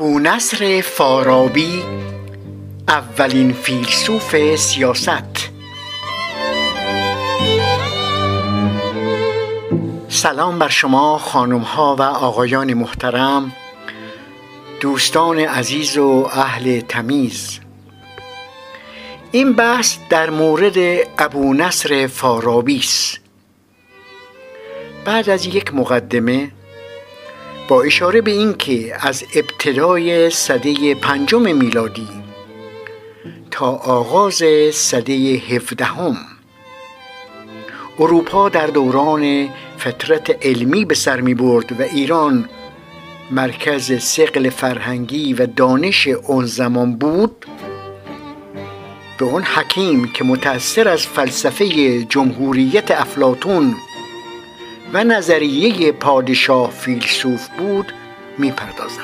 ابو نصر فارابی اولین فیلسوف سیاست. سلام بر شما خانم ها و آقایان محترم دوستان عزیز و اهل تمیز. این بحث در مورد ابو نصر فارابی است. بعد از یک مقدمه با اشاره به اینکه از ابتدای سده پنجم میلادی تا آغاز سده هفدهم اروپا در دوران فترت علمی به سر می برد و ایران مرکز سقل فرهنگی و دانش آن زمان بود. به اون حکیم که متأثر از فلسفه جمهوریت افلاتون و نظریه پادشاه فیلسوف بود می‌پردازم.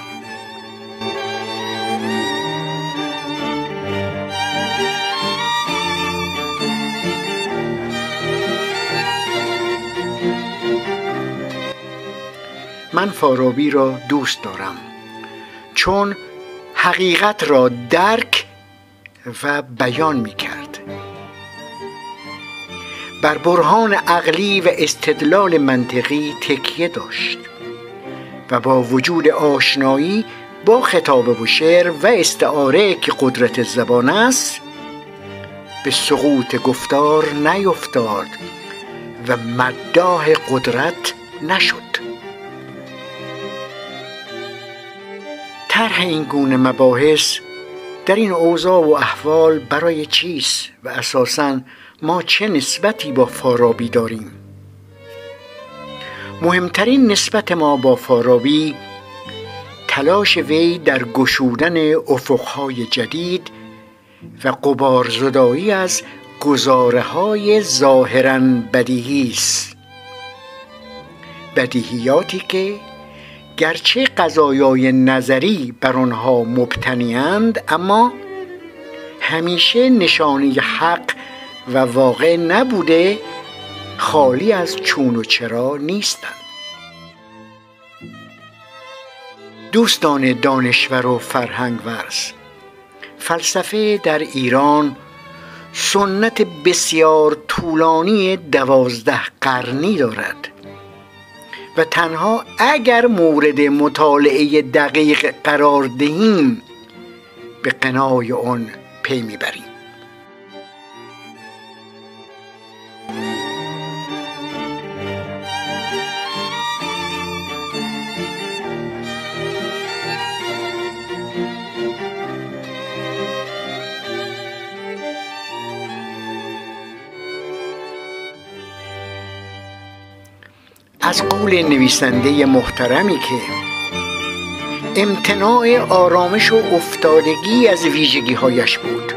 من فارابی را دوست دارم چون حقیقت را درک و بیان می کرد بر برهان عقلی و استدلال منطقی تکیه داشت و با وجود آشنایی با خطاب و شعر و استعاره که قدرت زبان است به سقوط گفتار نیفتاد و مداح قدرت نشد. طرح این گونه مباحث در این اوضاع و احوال برای چیست و اساساً ما چه نسبتی با فارابی داریم؟ مهمترین نسبت ما با فارابی تلاش وی در گشودن افقهای جدید و قبارزدایی از گزاره های ظاهرا بدیهی است. بدیهیاتی که گرچه قضایای نظری بر آنها مبتنیاند اما همیشه نشانی حق و واقع نبوده خالی از چون و چرا نیستند. دوستان دانشور و فرهنگ ورز فلسفه در ایران سنت بسیار طولانی دوازده قرنی دارد و تنها اگر مورد مطالعه دقیق قرار دهیم به قنای آن پی می‌بریم. از قول نویسنده محترمی که امتناع آرامش و افتادگی از ویژگی هایش بود.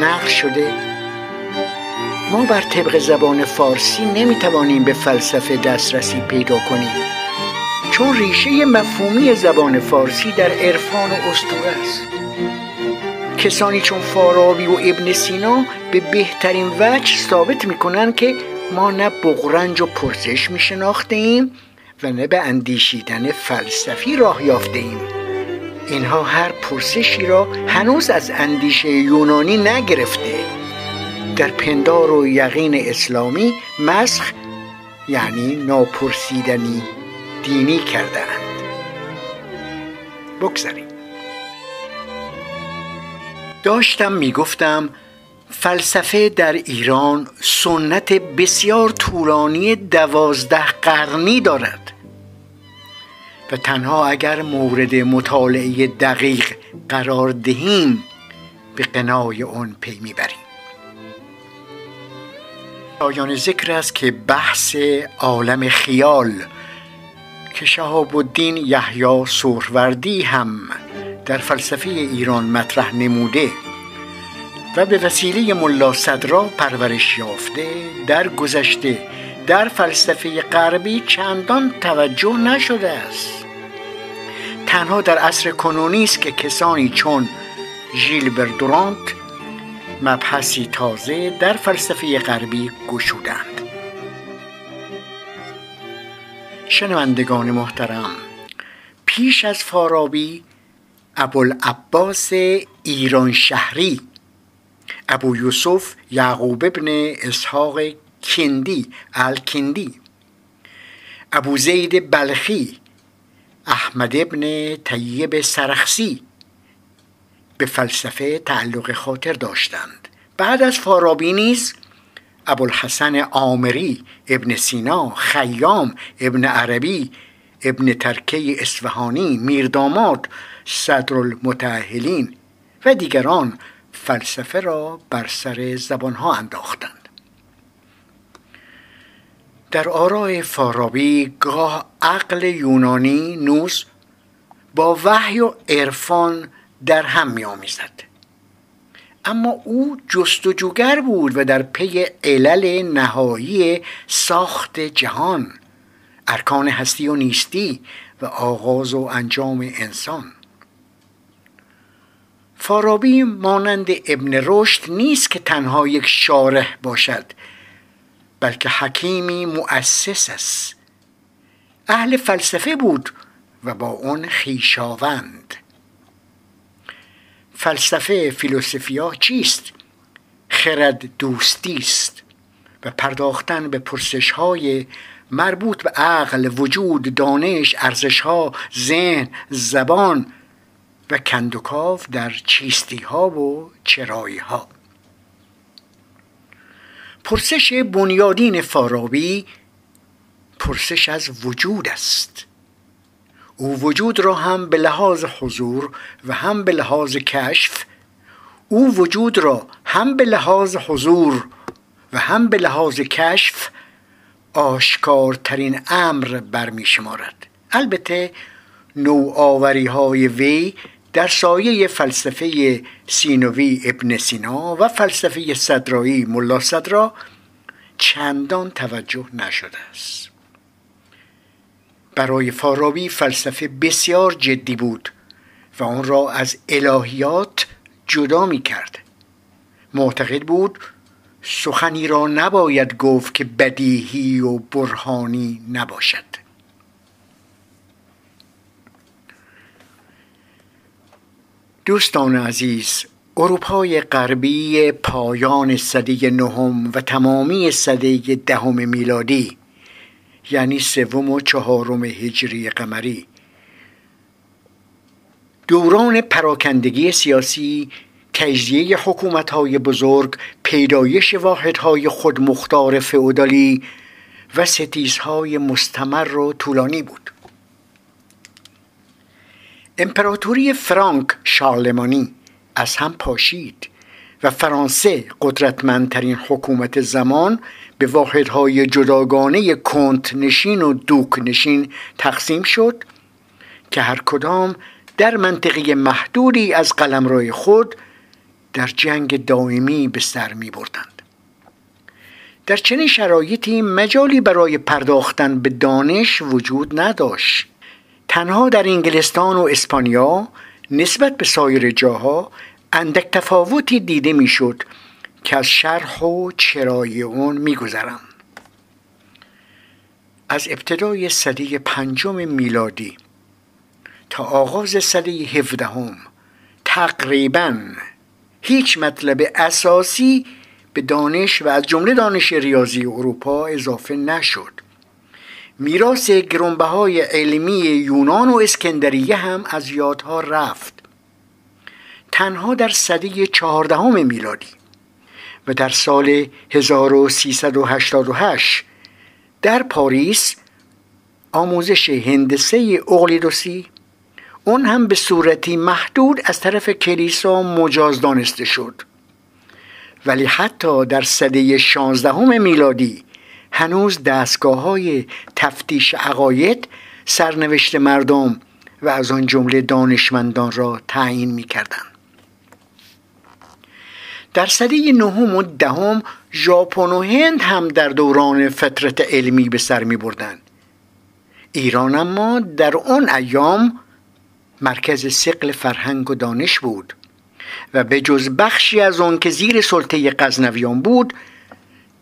نقل شده ما بر طبق زبان فارسی نمی‌توانیم به فلسفه دسترسی پیدا کنیم. چون ریشه مفهومی زبان فارسی در عرفان و اسطوره است. کسانی چون فارابی و ابن سینا به بهترین وجه ثابت می‌کنند که ما نه بغرنج و پرسش می شناختیم و نه به اندیشیدن فلسفی راه یافته ایم اینها هر پرسشی را هنوز از اندیشه یونانی نگرفته. در پندار و یقین اسلامی مسخ یعنی ناپرسیدنی دینی کردهاند. بگذاریم. داشتم می‌گفتم فلسفه در ایران سنت بسیار طولانی دوازده قرنی دارد. و تنها اگر مورد مطالعه دقیق قرار دهیم به قنای آن پی می‌بریم. آیان ذکر است که بحث عالم خیال که شهاب الدین یحیی سهروردی هم در فلسفه ایران مطرح نموده. و به وسیله ملا صدرا پرورش یافته در گذشته در فلسفه غربی چندان توجه نشده است. تنها در عصر کنونی است که کسانی چون ژیل بردورانت مبحثی تازه در فلسفه غربی گشودند. شنوندگان محترم پیش از فارابی ابوالعباس ایران شهری ابو یوسف یعقوب ابن اسحاق کندی الکندی. ابو زید بلخی احمد ابن طیب سرخسی به فلسفه تعلق خاطر داشتند. بعد از فارابی نیز ابوالحسن آمری ابن سینا خیام ابن عربی ابن ترکه اصفهانی میرداماد صدر المتعهلین و دیگران فلسفه را بر سر زبانها انداختند. در آرای فارابی گاه عقل یونانی نوز با وحی و عرفان در هم می آمیزد اما او جستجوگر بود و در پی علل نهایی ساخت جهان ارکان هستی و نیستی و آغاز و انجام انسان. فارابی مانند ابن رشد نیست که تنها یک شارح باشد بلکه حکیمی مؤسس است. اهل فلسفه بود و با اون خیشاوند. فلسفه فیلوسفیا چیست؟ خرد دوستی است و پرداختن به پرسش های مربوط به عقل وجود دانش ارزش ها ذهن زبان و کندوکاف در چیستی ها و چرایی ها پرسش بنیادین فارابی پرسش از وجود است. او وجود را هم به لحاظ حضور و هم به لحاظ کشف او وجود را هم به لحاظ حضور و هم به لحاظ کشف آشکارترین امر برمی شمارد البته نوآوری های وی در سایه فلسفه سینوی ابن سینا و فلسفه صدرایی ملا صدرا چندان توجه نشده است. برای فارابی فلسفه بسیار جدی بود و آن را از الهیات جدا می کرد معتقد بود سخنی را نباید گفت که بدیهی و برهانی نباشد. دوستان عزیز اروپای غربی پایان سده نهم و تمامی سده دهم میلادی یعنی سوم و چهارم هجری قمری. دوران پراکندگی سیاسی تجزیه حکومت های بزرگ پیدایش واحدهای خودمختار فئودالی و ستیزهای مستمر و طولانی بود. امپراتوری فرانک شارلمانی از هم پاشید و فرانسه قدرتمندترین حکومت زمان به واحدهای جداگانه کنت نشین و دوک نشین تقسیم شد که هر کدام در منطقه محدودی از قلمرو خود در جنگ دائمی به سر می بردند. در چنین شرایطی مجالی برای پرداختن به دانش وجود نداشت تنها در انگلستان و اسپانیا نسبت به سایر جاها اندک تفاوتی دیده می‌شد که از شرح و چرای اون میگذرم از ابتدای سده پنجم میلادی تا آغاز سده هفدهم تقریبا هیچ مطلب اساسی به دانش و از جمله دانش ریاضی اروپا اضافه نشد. میراث های علمی یونان و اسکندریه هم از یادها رفت. تنها در سده چهاردهم میلادی و در سال 1388 در پاریس آموزش هندسه اقلیدوسی اون هم به صورتی محدود از طرف کلیسا مجاز دانسته شد. ولی حتی در سده شانزدهم میلادی هنوز دستگاه های تفتیش عقاید سرنوشت مردم و از آن جمله دانشمندان را تعیین می کردن. در سده نهم و دهم ژاپن و هند هم در دوران فترت علمی به سر می بردن. ایران اما در آن ایام مرکز سقل فرهنگ و دانش بود و به جز بخشی از آن که زیر سلطه غزنویان بود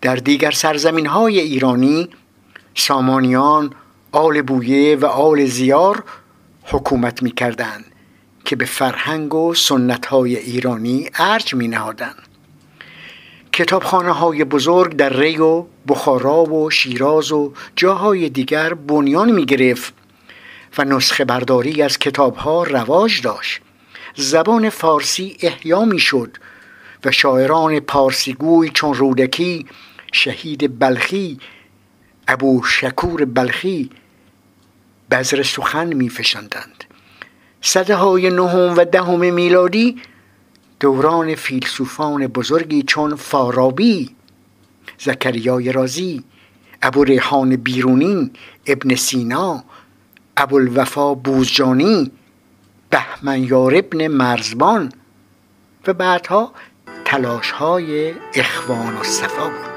در دیگر سرزمین های ایرانی سامانیان آل بویه و آل زیار حکومت می کردن که به فرهنگ و سنت های ایرانی ارج می نهادن. کتابخانه های بزرگ در ری و بخارا و شیراز و جاهای دیگر بنیان می گرفت و نسخه برداری از کتاب ها رواج داشت زبان فارسی احیا می شد و شاعران پارسیگوی چون رودکی شهید بلخی ابو شکور بلخی بذر سخن می فشندند صده های نهم و دهم میلادی دوران فیلسوفان بزرگی چون فارابی زکریای رازی ابو ریحان بیرونی ابن سینا ابوالوفا بوزجانی بهمن یار ابن مرزبان و بعدها تلاش های اخوان و صفا بود.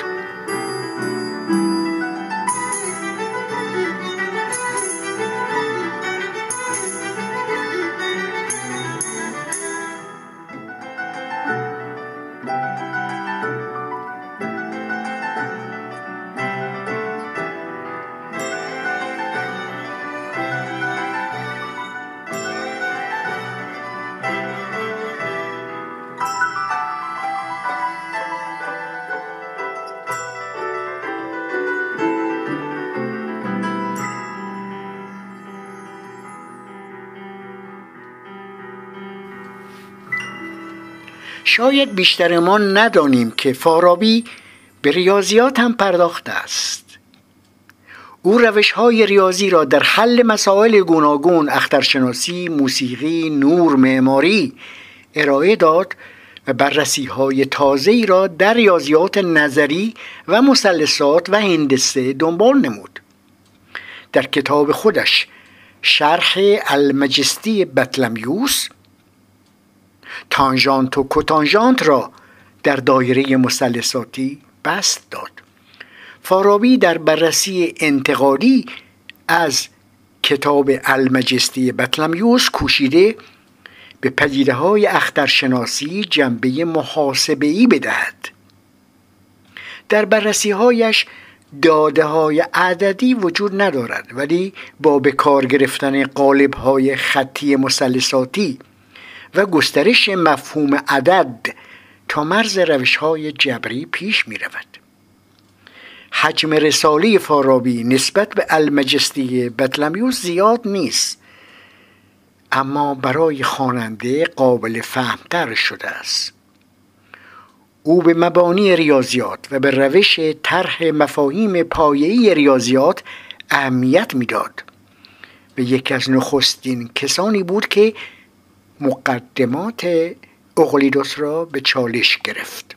شاید بیشتر ما ندانیم که فارابی به ریاضیات هم پرداخته است. او روش های ریاضی را در حل مسائل گوناگون اخترشناسی، موسیقی، نور، معماری ارائه داد و بررسی های تازه را در ریاضیات نظری و مثلثات و هندسه دنبال نمود. در کتاب خودش شرح المجستی بطلمیوس تانژانت و کوتانژانت را در دایره مثلثاتی بست داد. فارابی در بررسی انتقادی از کتاب المجستی بطلمیوس کوشیده به پدیده های اخترشناسی جنبه محاسبه ای بدهد. در بررسی هایش داده های عددی وجود ندارد ولی با به کار گرفتن قالب های خطی مثلثاتی و گسترش مفهوم عدد تا مرز روش های جبری پیش می رود. حجم رساله فارابی نسبت به المجستی بطلمیوس زیاد نیست اما برای خواننده قابل فهمتر شده است او به مبانی ریاضیات و به روش طرح مفاهیم پایه‌ای ریاضیات اهمیت می‌داد به یکی از نخستین کسانی بود که مقدمات اقلیدوس را به چالش گرفت.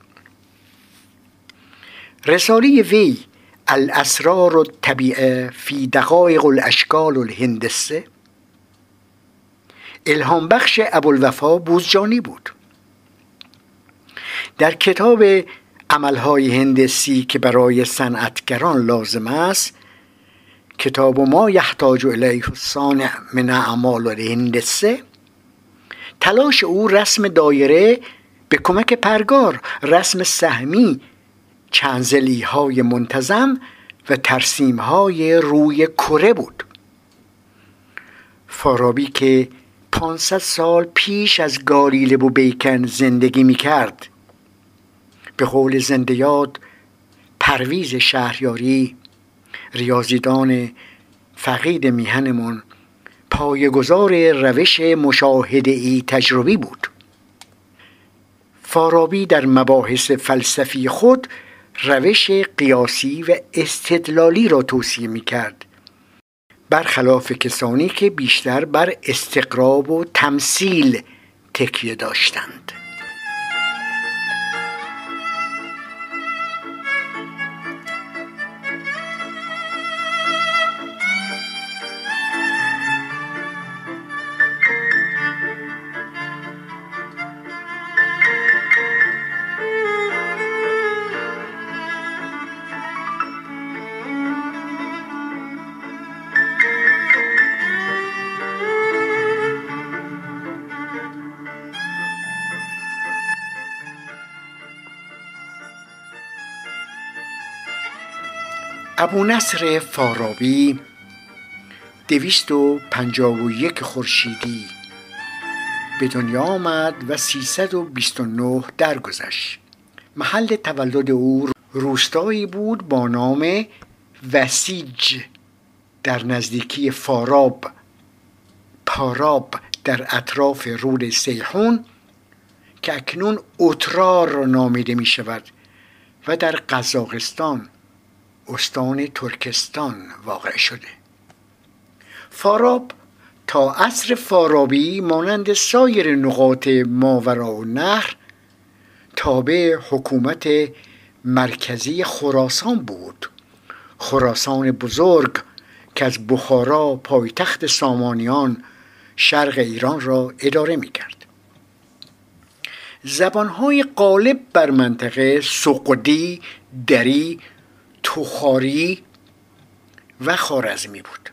رساله وی الاسرار الطبیعه فی دقایق الاشکال الهندسه الهام بخش ابوالوفا بوزجانی بود. در کتاب عملهای هندسی که برای صنعتگران لازم است کتاب ما یحتاج الیه الصانع من اعمال الهندسه تلاش او رسم دایره به کمک پرگار رسم سهمی چنزلی های منتظم و ترسیم های روی کره بود. فارابی که 500 سال پیش از گالیله و بیکن زندگی می کرد به قول زنده یاد پرویز شهریاری ریاضیدان فقید میهنمون پایگزار روش مشاهده ای تجربی بود. فارابی در مباحث فلسفی خود روش قیاسی و استدلالی را توصیه می کرد برخلاف کسانی که بیشتر بر استقراب و تمثیل تکیه داشتند. ابو نصر فارابی. دویست و پنجاب و یک خورشیدی. به دنیا آمد و سیصد و بیست و نه درگذشت. محل تولد او روستایی بود با نام وسیج در نزدیکی فاراب. پاراب در اطراف رود سیحون که اکنون اترار را نامیده می شود و در قزاقستان. استان ترکستان واقع شده. فاراب تا عصر فارابی مانند سایر نقاط ماورا و نهر تابع حکومت مرکزی خراسان بود. خراسان بزرگ که از بخارا پایتخت سامانیان شرق ایران را اداره می کرد زبانهای غالب بر منطقه سقدی، دری، تخاری و خارزمی بود.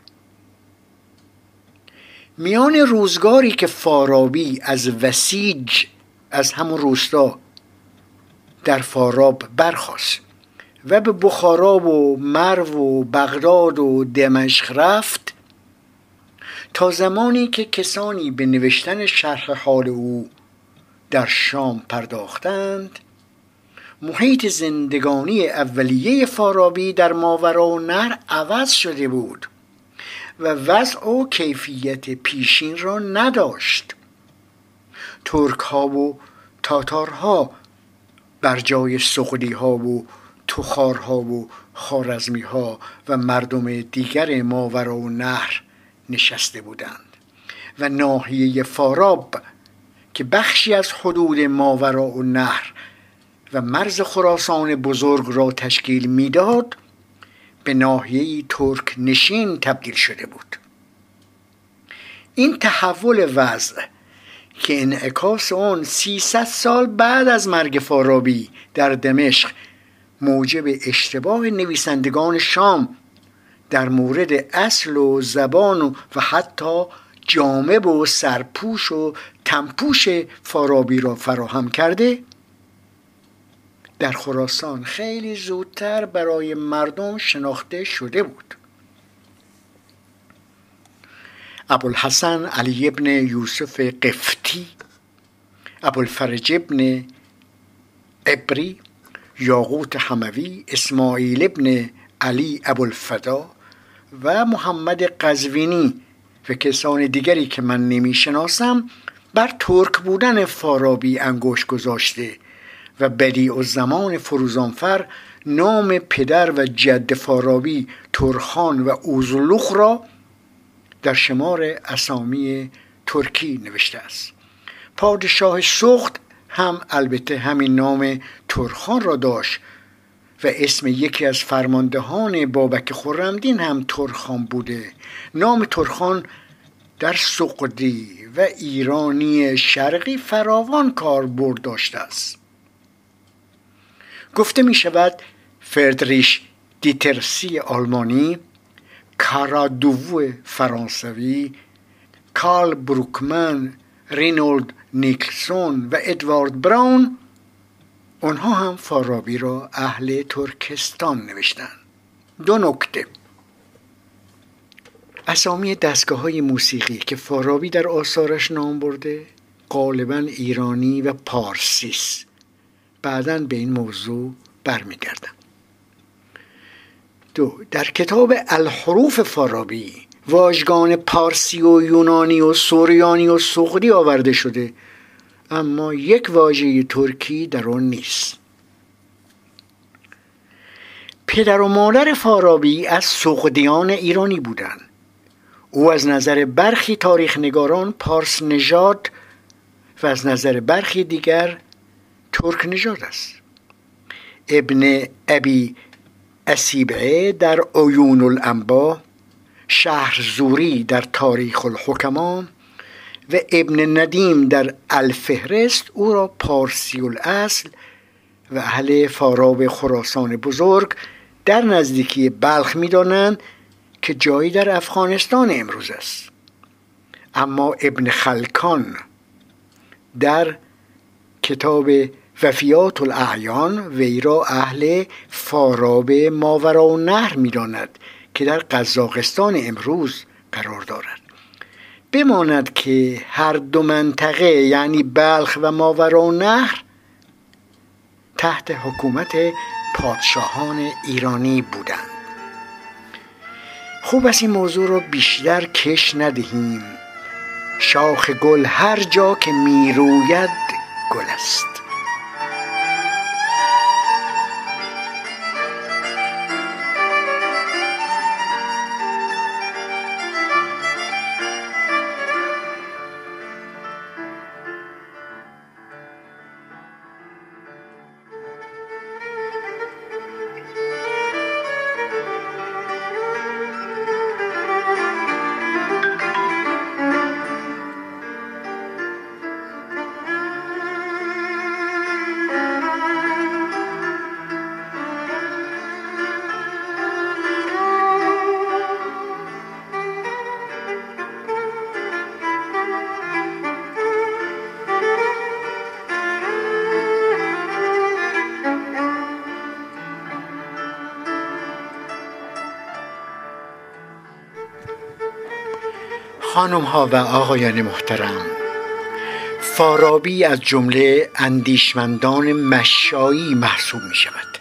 میان روزگاری که فارابی از وسیج از همون روستا در فاراب برخواست و به بخارا و مرو و بغداد و دمشق رفت تا زمانی که کسانی به نوشتن شرح حال او در شام پرداختند محیط زندگانی اولیه فارابی در ماورا و نهر عوض شده بود و وضع و کیفیت پیشین را نداشت. ترک ها و تاتارها بر جای سقلی ها و تخارها و خارزمی ها و مردم دیگر ماورا و نهر نشسته بودند و ناحیه فاراب که بخشی از حدود ماورا و نهر و مرز خراسان بزرگ را تشکیل می‌داد به ناحیه ترک نشین تبدیل شده بود. این تحول وضع که انعکاس آن 300 سال بعد از مرگ فارابی در دمشق موجب اشتباه نویسندگان شام در مورد اصل و زبان و, حتی جامب و سرپوش و تنپوش فارابی را فراهم کرده در خراسان خیلی زودتر برای مردم شناخته شده بود. ابوالحسن علی ابن یوسف قفتی ابوالفرج ابن عبری یاقوت حموی اسماعیل ابن علی ابوالفدا و محمد قزوینی و کسان دیگری که من نمی‌شناسم بر ترک بودن فارابی انگوش گذاشته و بدیع زمان فروزانفر نام پدر و جد فارابی ترخان و اوزلوخ را در شمار اسامی ترکی نوشته است. پادشاه سخت هم البته همین نام ترخان را داشت و اسم یکی از فرماندهان بابک خورمدین هم ترخان بوده. نام ترخان در سقدی و ایرانی شرقی فراوان کاربرد داشته است. گفته می شود فردریش دیترسی آلمانی کارادوو فرانسوی کارل بروکمن رینولد نیکلسون و ادوارد براون آنها هم فارابی را اهل ترکستان نوشتند. دو نکته. اسامی دستگاه های موسیقی که فارابی در آثارش نام برده غالبا ایرانی و پارسیس. بعدا به این موضوع برمیگردم. دو در کتاب الحروف فارابی واژگان پارسی و یونانی و سوریانی و سغدی آورده شده اما یک واژه ترکی در آن نیست. پدر و مادر فارابی از سغدیان ایرانی بودند. او از نظر برخی تاریخ نگاران پارس نژاد و از نظر برخی دیگر ترک نژاد است. ابن ابی اسیبعه در عیون الانبا شهر زوری در تاریخ الحکما و ابن ندیم در الفهرست او را پارسی الاصل و اهل فاراب خراسان بزرگ در نزدیکی بلخ می‌دانند که جایی در افغانستان امروز است. اما ابن خلکان در کتاب وفیات الاعیان وی را اهل فاراب ماورا و نهر می‌داند که در قزاقستان امروز قرار دارد. بماند که هر دو منطقه یعنی بلخ و ماورانهر تحت حکومت پادشاهان ایرانی بودند. خوب است این موضوع رو بیشتر کش ندهیم. شاخ گل هر جا که می‌روید گل است. خانم ها و آقایان محترم فارابی از جمله اندیشمندان مشایی محسوب می شود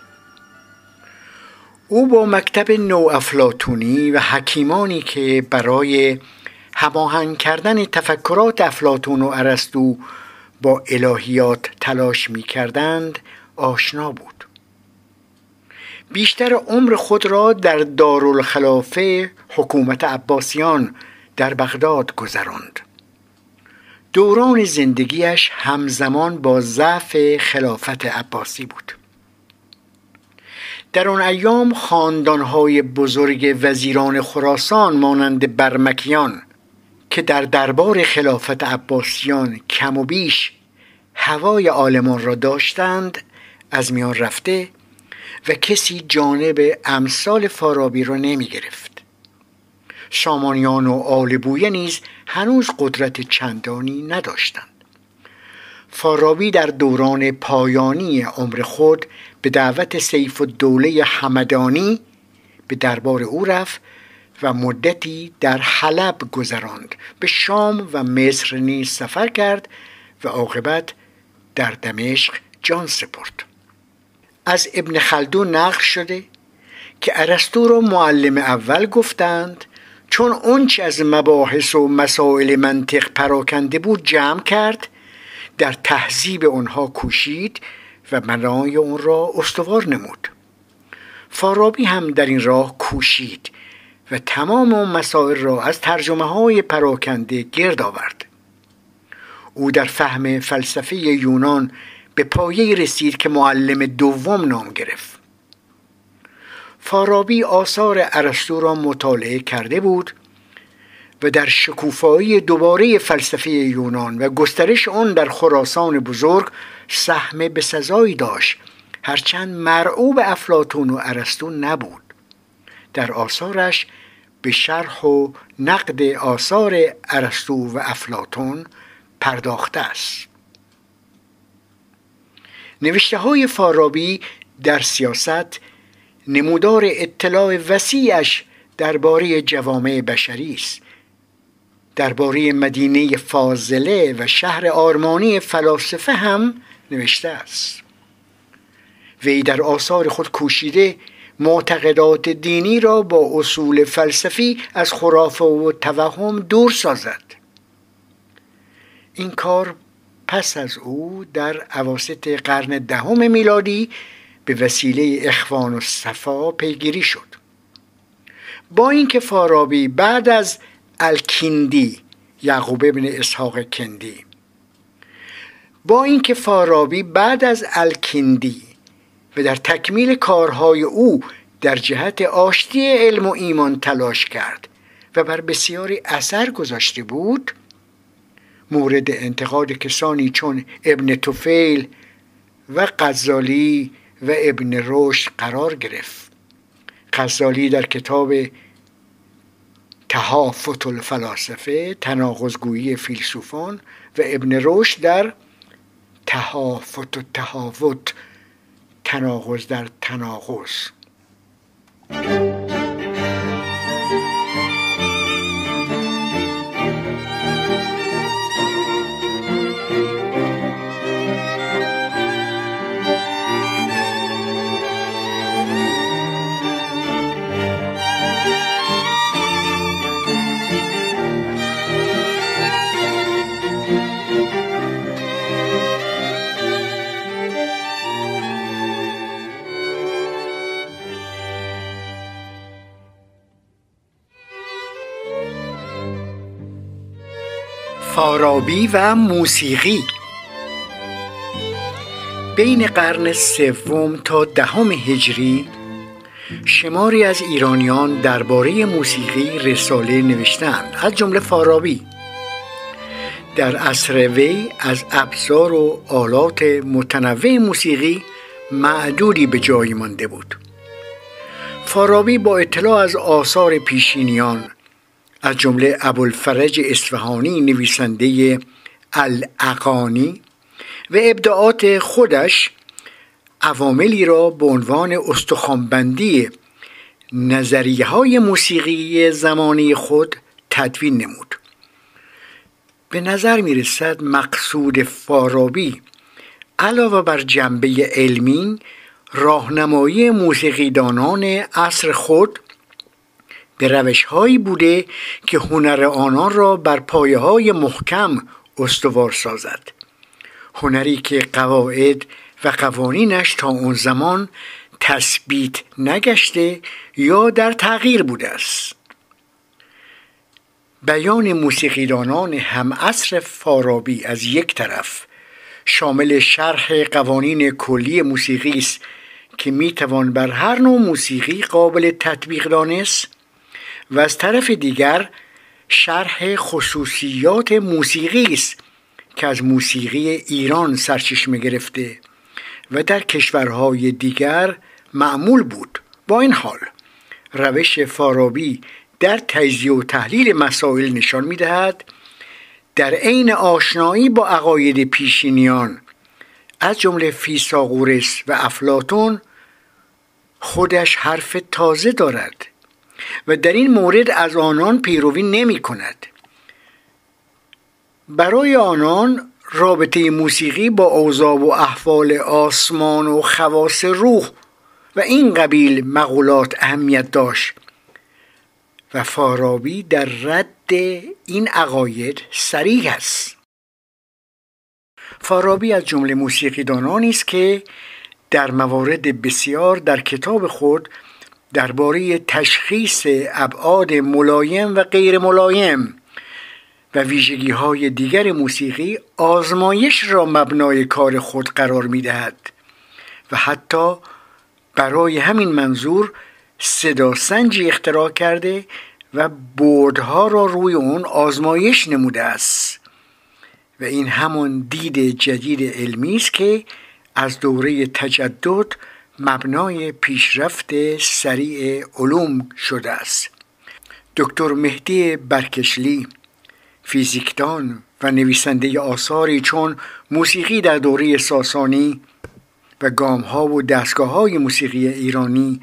او با مکتب نو افلاتونی و حکیمانی که برای هماهنگ کردن تفکرات افلاتون و ارسطو با الهیات تلاش می کردند آشنا بود. بیشتر عمر خود را در دارالخلافه حکومت عباسیان در بغداد گذراند. دوران زندگیش همزمان با ضعف خلافت عباسی بود. در آن ایام خاندانهای بزرگ وزیران خراسان مانند برمکیان که در دربار خلافت عباسیان کم و بیش هوای آلمان را داشتند از میان رفته و کسی جانب امثال فارابی را نمی گرفت سامانیان و آل بویه نیز هنوز قدرت چندانی نداشتند. فارابی در دوران پایانی عمر خود به دعوت سیف و دوله حمدانی به دربار او رفت و مدتی در حلب گذراند. به شام و مصر نیز سفر کرد و عاقبت در دمشق جان سپرد. از ابن خلدون نقل شده که ارسطو را معلم اول گفتند چون اونچه از مباحث و مسائل منطق پراکنده بود جمع کرد در تهذیب آنها کوشید و منای اون را استوار نمود. فارابی هم در این راه کوشید و تمام اون مسائل را از ترجمه های پراکنده گرد آورد. او در فهم فلسفه یونان به پایه رسید که معلم دوم نام گرفت. فارابی آثار ارسطو را مطالعه کرده بود و در شکوفایی دوباره فلسفه یونان و گسترش آن در خراسان بزرگ سهم به سزایی داشت. هرچند مرعوب افلاتون و ارسطو نبود. در آثارش به شرح و نقد آثار ارسطو و افلاتون پرداخته است. نوشته های فارابی در سیاست نمودار اطلاع وسیعش درباره جوامع بشری است. درباره مدینه فاضله و شهر آرمانی فلاسفه هم نوشته است. وی در آثار خود کوشیده معتقدات دینی را با اصول فلسفی از خرافه و توهم دور سازد. این کار پس از او در عواسط قرن دهم میلادی به وسیله اخوان و صفا پیگیری شد. با اینکه فارابی بعد از الکندی یعقوب ابن اسحاق کندی با اینکه فارابی بعد از الکندی و در تکمیل کارهای او در جهت آشتی علم و ایمان تلاش کرد و بر بسیاری اثر گذاشته بود مورد انتقاد کسانی چون ابن توفیل و غزالی و ابن رشد قرار گرفت. غزالی در کتاب تهافت الفلاسفه تناقضگویی فیلسوفان و ابن رشد در تهافت و تهاوت تناقض در تناقض. فارابی و موسیقی. بین قرن سوم تا دهم هجری شماری از ایرانیان درباره موسیقی رساله نوشتند. از جمله فارابی. در عصر وی از ابزار و آلات متنوع موسیقی معدودی به جای مانده بود. فارابی با اطلاع از آثار پیشینیان از جمله ابوالفرج اصفهانی نویسنده الاقانی و ابداعات خودش عواملی را به عنوان استخوانبندی نظریه های موسیقی زمانی خود تدوین نمود. به نظر می رسد مقصود فارابی علاوه بر جنبه علمی راهنمایی موسیقیدانان عصر خود به روش هایی بوده که هنر آنان را بر پایه های محکم استوار سازد. هنری که قواعد و قوانینش تا اون زمان تثبیت نگشته یا در تغییر بوده است. بیان موسیقیدانان هم عصر فارابی از یک طرف شامل شرح قوانین کلی موسیقی است که می توان بر هر نوع موسیقی قابل تطبیق دانست. و از طرف دیگر شرح خصوصیات موسیقی است که از موسیقی ایران سرچشمه گرفته و در کشورهای دیگر معمول بود. با این حال روش فارابی در تجزیه و تحلیل مسائل نشان می‌دهد در عین آشنایی با عقاید پیشینیان از جمله فیساغورس و افلاتون خودش حرف تازه دارد. و در این مورد از آنان پیروی نمی کند. برای آنان رابطه موسیقی با اوضاع و احوال آسمان و خواص روح و این قبیل مقولات اهمیت داشت و فارابی در رد این عقاید سریح است. فارابی از جمله موسیقیدانانی است که در موارد بسیار در کتاب خود درباره تشخیص ابعاد ملایم و غیر ملایم و ویژگی های دیگر موسیقی آزمایش را مبنای کار خود قرار می دهد و حتی برای همین منظور صدا سنجی اختراع کرده و بردها را روی اون آزمایش نموده است و این همون دید جدید علمی است که از دوره تجدد مبنای پیشرفت سریع علوم شده است. دکتر مهدی برکشلی فیزیکدان و نویسنده آثاری چون موسیقی در دوره ساسانی و گامها و دستگاه های موسیقی ایرانی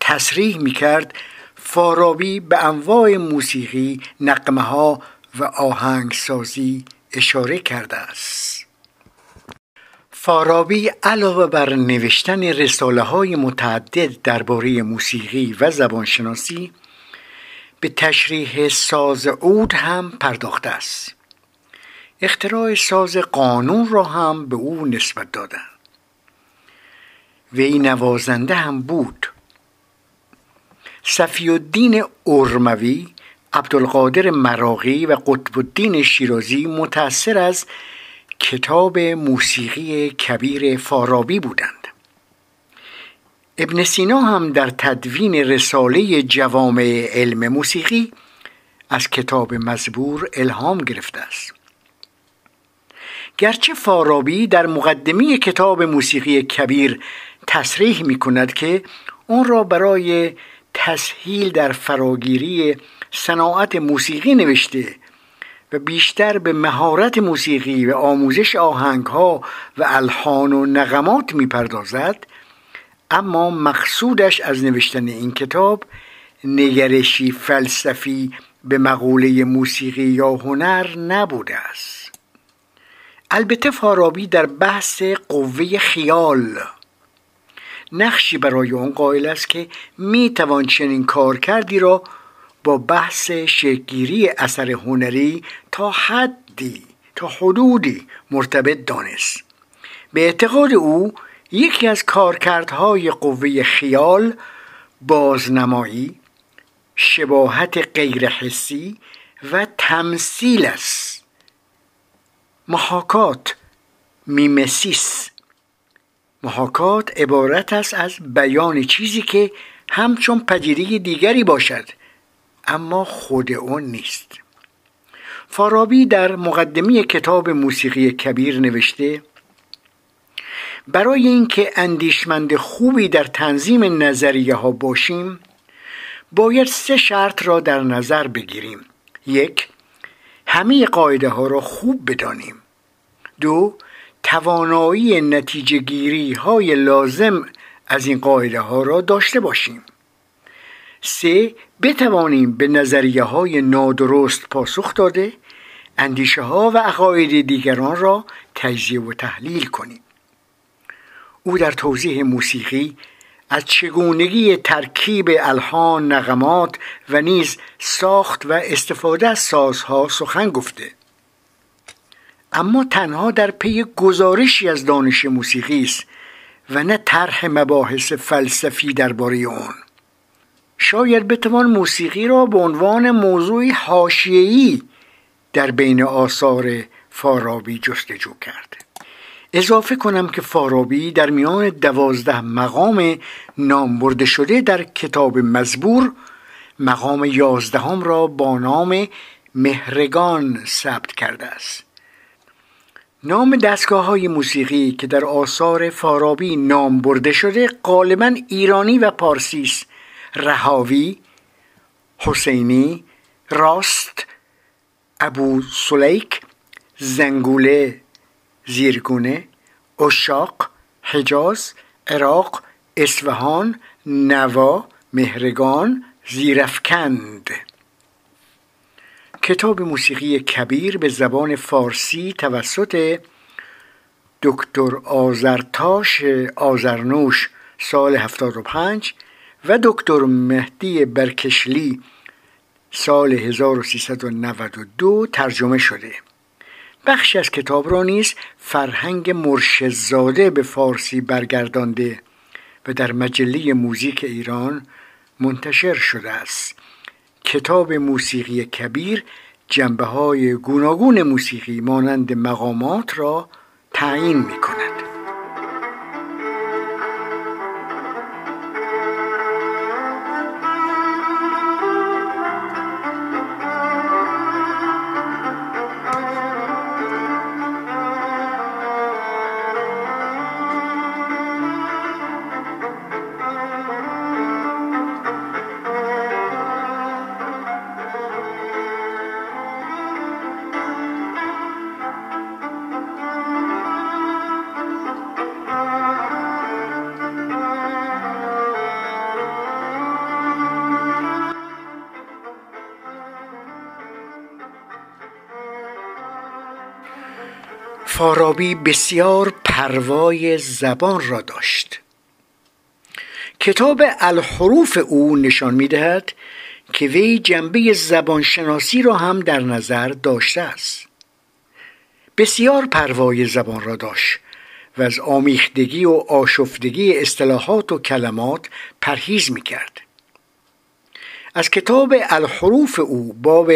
تصریح می کرد فارابی به انواع موسیقی نقمه ها و آهنگسازی اشاره کرده است. فارابی علاوه بر نوشتن رساله های متعدد درباره موسیقی و زبانشناسی به تشریح ساز عود هم پرداخته است. اختراع ساز قانون را هم به او نسبت دادند وی نوازنده هم بود. صفی الدین ارموی عبدالقادر مراقی و قطب الدین شیرازی متأثر از کتاب موسیقی کبیر فارابی بودند. ابن سینا هم در تدوین رساله جوامع علم موسیقی از کتاب مزبور الهام گرفته است. گرچه فارابی در مقدمه کتاب موسیقی کبیر تصریح می کند که اون را برای تسهیل در فراگیری صناعت موسیقی نوشته و بیشتر به مهارت موسیقی و آموزش آهنگ ها و الحان و نغمات می‌پردازد اما مقصودش از نوشتن این کتاب نگرشی فلسفی به مقوله موسیقی یا هنر نبوده است. البته فارابی در بحث قوه خیال نقشی برای آن قائل است که می توان چنین کار کردی را با بحث شکگیری اثر هنری تا حدی تا حدودی مرتبط دانست. به اعتقاد او یکی از کارکردهای قوه خیال بازنمایی شباهت غیرحسی و تمثیل است. محاکات میمسیس. محاکات عبارت است از بیان چیزی که همچون پدیده دیگری باشد. اما خود اون نیست. فارابی در مقدمه کتاب موسیقی کبیر نوشته برای اینکه اندیشمند خوبی در تنظیم نظریه ها باشیم باید سه شرط را در نظر بگیریم. یک همه قاعده ها را خوب بدانیم. دو توانایی نتیجه گیری های لازم از این قاعده ها را داشته باشیم. سه بتوانیم به نظریه های نادرست پاسخ داده اندیشه ها و عقاید دیگران را تجزیه و تحلیل کنیم. او در توضیح موسیقی از چگونگی ترکیب الهان نغمات و نیز ساخت و استفاده از سازها سخن گفته. اما تنها در پی گزارشی از دانش موسیقی است و نه طرح مباحث فلسفی درباره آن. شاید بتوان موسیقی را به عنوان موضوعی حاشیه‌ای در بین آثار فارابی جستجو کرد. اضافه کنم که فارابی در میان دوازده مقام نام برده شده در کتاب مزبور مقام یازدهم را با نام مهرگان ثبت کرده است. نام دستگاه های موسیقی که در آثار فارابی نام برده شده غالبا ایرانی و پارسی است رهاوی حسینی راست ابو سلیک زنگوله زیرگونه اشاق حجاز عراق اصفهان نوا مهرگان زیرفکند کتاب موسیقی کبیر به زبان فارسی توسط دکتر آزرتاش آزرنوش سال 75 و دکتر مهدی برکشلی سال 1392 ترجمه شده بخشی از کتاب را نیز فرهنگ مرشزاده به فارسی برگردانده و در مجله موزیک ایران منتشر شده است کتاب موسیقی کبیر جنبه های گوناگون موسیقی مانند مقامات را تعیین می کند. فارابی بسیار پروای زبان را داشت. کتاب الحروف او نشان می‌دهد که وی جنبه زبانشناسی را هم در نظر داشته است. بسیار پروای زبان را داشت و از آمیختگی و آشفتگی اصطلاحات و کلمات پرهیز می‌کرد. از کتاب الحروف او باب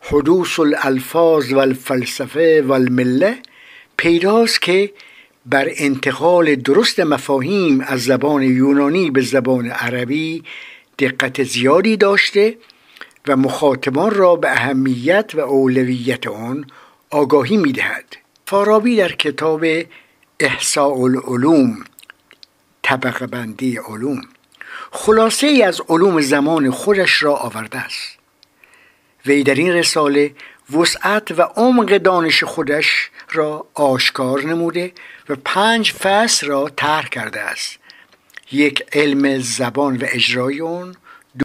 حدوث الالفاظ و الفلسفه و المله پیداست که بر انتقال درست مفاهیم از زبان یونانی به زبان عربی دقت زیادی داشته و مخاطبان را به اهمیت و اولویت آن آگاهی می‌دهد. فارابی در کتاب احساء العلوم طبقه بندی علوم خلاصه ای از علوم زمان خودش را آورده است. وی در این رساله وسعت و عمق دانش خودش را آشکار نموده و پنج فصل را طرح کرده است. یک علم زبان و اجرای اون دو,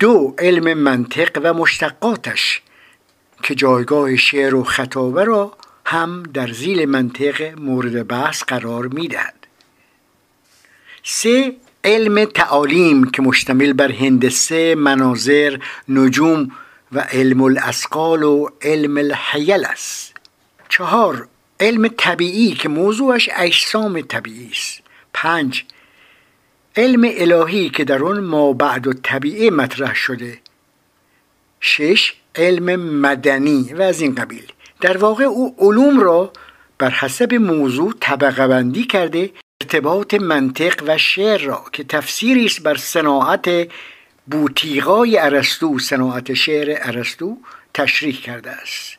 دو علم منطق و مشتقاتش که جایگاه شعر و خطابه را هم در زیل منطق مورد بحث قرار می‌دهد. سه علم تعالیم که مشتمل بر هندسه مناظر نجوم و علم الاسقال و علم الحیل است. چهار علم طبیعی که موضوعش اجسام طبیعی است. پنج علم الهی که در آن ما بعد و طبیعه مطرح شده. شش علم مدنی و از این قبیل. در واقع او علوم را بر حسب موضوع طبقه بندی کرده ارتباط منطق و شعر را که تفسیری است بر صناعت بوتیقای ارسطو صناعت شعر ارسطو تشریح کرده است.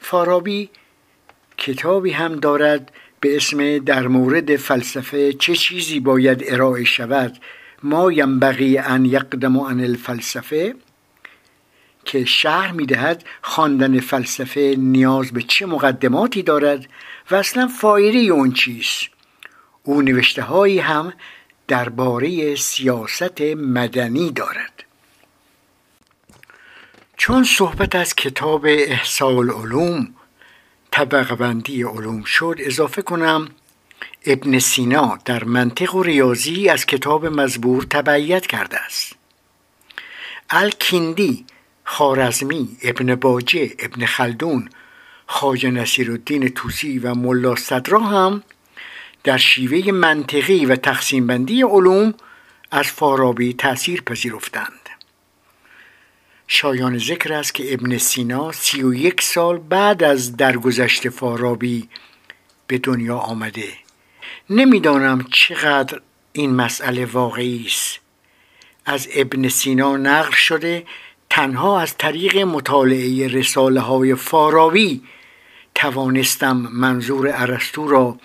فارابی کتابی هم دارد به اسم در مورد فلسفه چه چیزی باید ارائه شود. ما ینبغی ان یقدم عن الفلسفه که شهر می‌دهد خواندن فلسفه نیاز به چه مقدماتی دارد و اصلا فایده اون چیست. او نوشته هایی هم درباره سیاست مدنی دارد. چون صحبت از کتاب احسال علوم طبق بندی علوم شد اضافه کنم ابن سینا در منطق و ریاضی از کتاب مزبور تبعیت کرده است. الکندی خارزمی ابن باجه ابن خلدون خاج نصیر الدین توسی و ملا صدرا هم در شیوه منطقی و تقسیم بندی علوم از فارابی تأثیر پذیرفتند. شایان ذکر است که ابن سینا سی و یک سال بعد از درگذشت فارابی به دنیا آمده. نمی‌دانم چقدر این مسئله واقعی است. از ابن سینا نقل شده تنها از طریق مطالعه رساله های فارابی توانستم منظور ارسطو را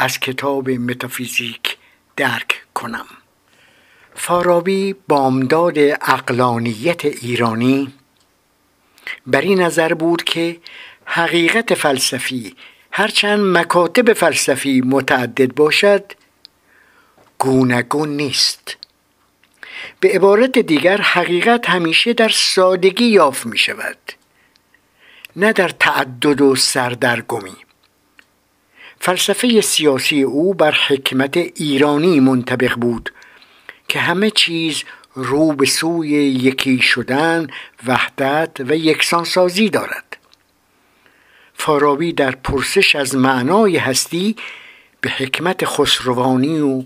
از کتاب متافیزیک درک کنم. فارابی بامداد اقلانیت ایرانی بر این نظر بود که حقیقت فلسفی هرچند مکاتب فلسفی متعدد باشد گوناگون نیست. به عبارت دیگر حقیقت همیشه در سادگی یافت می شود نه در تعدد و سردرگمی. فلسفه سیاسی او بر حکمت ایرانی منطبق بود که همه چیز رو به سوی یکی شدن وحدت و یکسانسازی دارد. فارابی در پرسش از معنای هستی به حکمت خسروانی و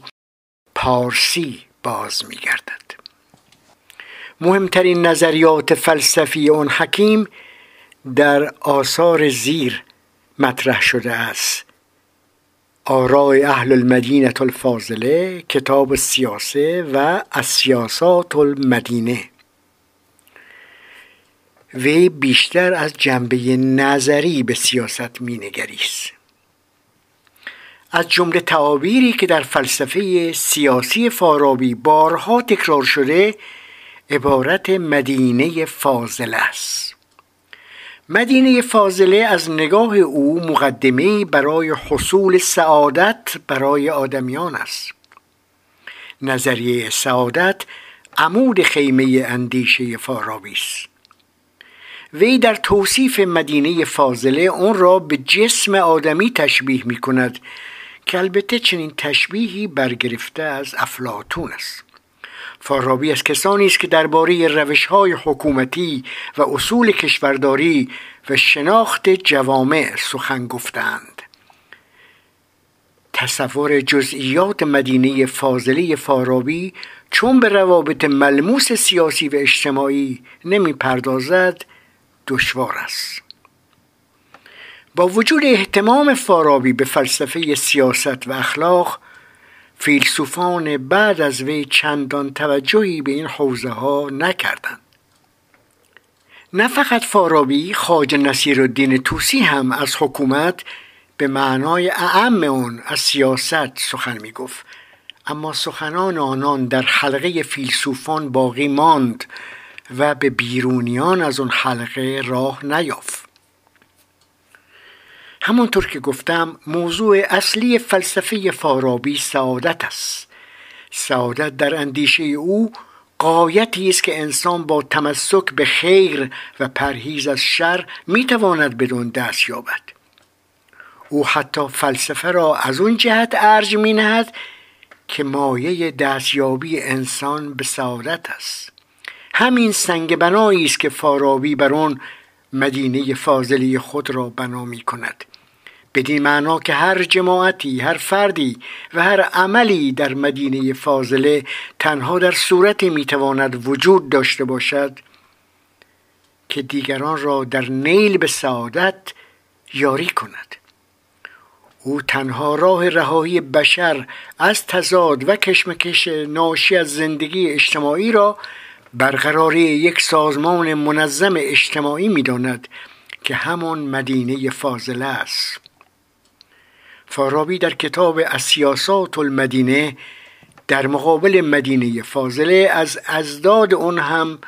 پارسی باز می گردد مهمترین نظریات فلسفی اون حکیم در آثار زیر مطرح شده است. آراء اهل المدینه الفاضله کتاب سیاسه و اسیاسات المدینه. وی بیشتر از جنبه نظری به سیاست مینگریست. از جمله تعابیری که در فلسفه سیاسی فارابی بارها تکرار شده عبارت مدینه فاضله است. مدینه فاضله از نگاه او مقدمه برای حصول سعادت برای آدمیان است. نظریه سعادت عمود خیمه اندیشه فارابی است. وی در توصیف مدینه فاضله اون را به جسم آدمی تشبیه می کند که البته چنین تشبیهی برگرفته از افلاتون است. فارابی از کسانی است که درباره روشهای حکومتی و اصول کشورداری و شناخت جوامع سخن گفتند. تصور جزئیات مدینه فاضله فارابی چون به روابط ملموس سیاسی و اجتماعی نمی پردازد دشوار است. با وجود احتمام فارابی به فلسفه سیاست و اخلاق فیلسوفان بعد از وی چندان توجهی به این حوزه ها نکردند. نه فقط فارابی نصیر الدین توسی هم از حکومت به معنای اعم اون از سیاست سخن می گفت اما سخنان آنان در حلقه فیلسوفان باقی ماند و به بیرونیان از اون حلقه راه نیافت. همانطور که گفتم موضوع اصلی فلسفه فارابی سعادت است. سعادت در اندیشه او قایتی است که انسان با تمسک به خیر و پرهیز از شر می‌تواند بدون دست یابد. او حتی فلسفه را از اون جهت ارج می نهد که مایه دستیابی انسان به سعادت است. همین سنگ بنایی است که فارابی بر آن مدینه فاضلی خود را بنا می کند بدین معنا که هر جماعتی هر فردی و هر عملی در مدینه فاضله تنها در صورتی می‌تواند وجود داشته باشد که دیگران را در نیل به سعادت یاری کند. او تنها راه رهایی بشر از تضاد و کشمکش ناشی از زندگی اجتماعی را برقراری یک سازمان منظم اجتماعی می‌داند که همان مدینه فاضله است. فارابی در کتاب اسیاسات المدینه در مقابل مدینه فاضله از ازداد اون هم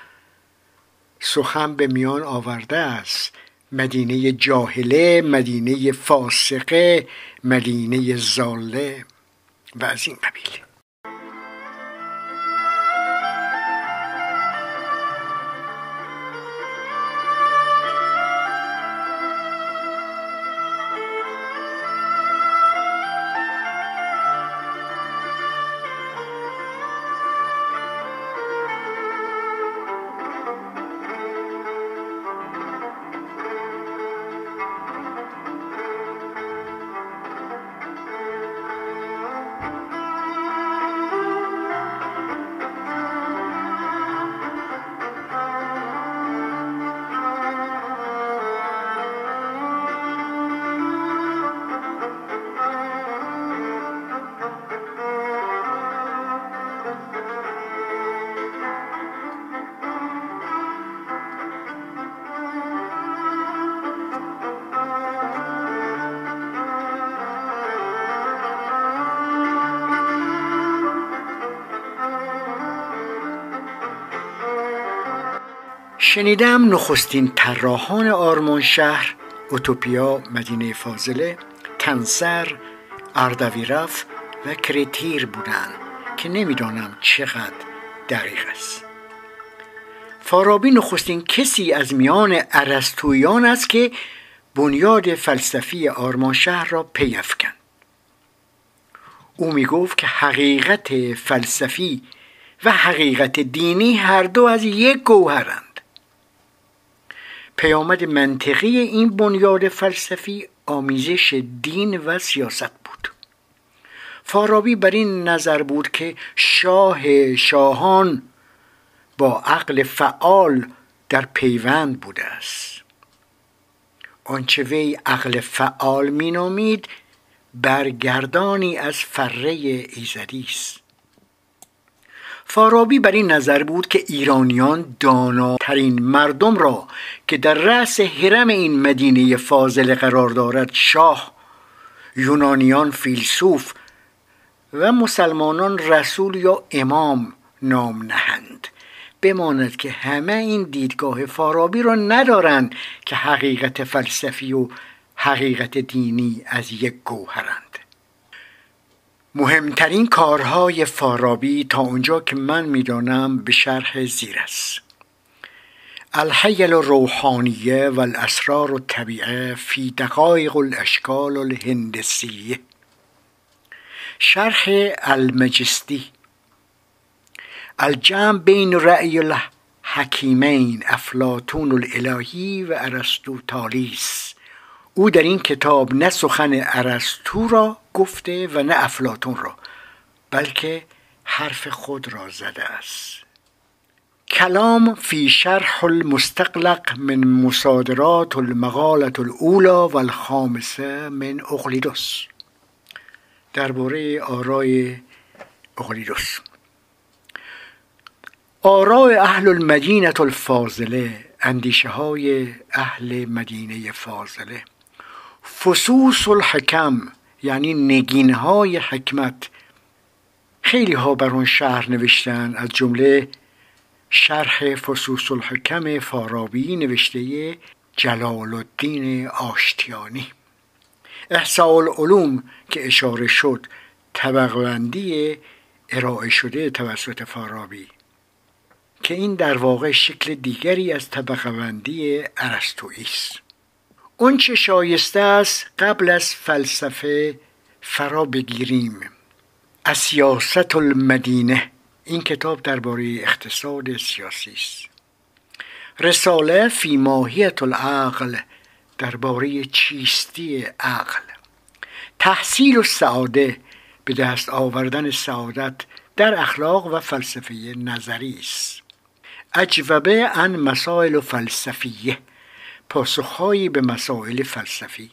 سخن به میان آورده است. مدینه جاهله مدینه فاسقه مدینه زاله و از این قبیل. شنیدم نخستین طراحان آرمان شهر اوتوپیا مدینه فاضله تنسر اردویرف و کرتیر بودند که نمی‌دانم چقدر دقیق است. فارابی نخستین کسی از میان ارسطویان است که بنیاد فلسفی آرمان شهر را پی افکند. او می گفت که حقیقت فلسفی و حقیقت دینی هر دو از یک گوهرند. پیامد منطقی این بنیاد فلسفی آمیزش دین و سیاست بود. فارابی بر این نظر بود که شاه شاهان با عقل فعال در پیوند بوده است. آنچه وی عقل فعال مینامید برگردانی از فره ایزدی است. فارابی بر این نظر بود که ایرانیان داناترین مردم را که در رأس حرم این مدینه فاضله قرار دارد شاه یونانیان فیلسوف و مسلمانان رسول یا امام نام نهند. بماند که همه این دیدگاه فارابی را ندارند که حقیقت فلسفی و حقیقت دینی از یک گوهرند. مهمترین کارهای فارابی تا اونجا که من می‌دانم به شرح زیر است. الحیل روحانیه و الاسرار و طبیعه فی دقایق الاشکال الهندسیه. شرح المجستی. الجمع بین رأی الحکیمین افلاتون الالهی و ارسطو تالیس. او در این کتاب نه سخن ارسطو را گفته و نه افلاتون را بلکه حرف خود را زده است. کلام فی شرح المستقلق من مصادرات المقالت الاولا و الخامسه من اغلیدوس. درباره آرای اغلیدوس. آرای اهل المدینه الفاضله اندیشه های اهل مدینه فاضله. فسوس الحکم یعنی نگین های حکمت. خیلی ها بر اون شهر نوشتن از جمله شرح فسوس الحکم فارابی نوشته جلال الدین آشتیانی. احساء العلوم که اشاره شد طبقبندی ارائه شده توسط فارابی. که این در واقع شکل دیگری از طبقبندی ارسطویی است اون چه شایسته است قبل از فلسفه فرا بگیریم. از المدینه. این کتاب درباره اقتصاد سیاسی است. رساله فی ماهیت العقل درباره چیستی عقل. تحصیل و سعاده به دست آوردن سعادت در اخلاق و فلسفه نظری است. اجوبه عن مسائل و فلسفیه. پاسخهایی به مسائل فلسفی.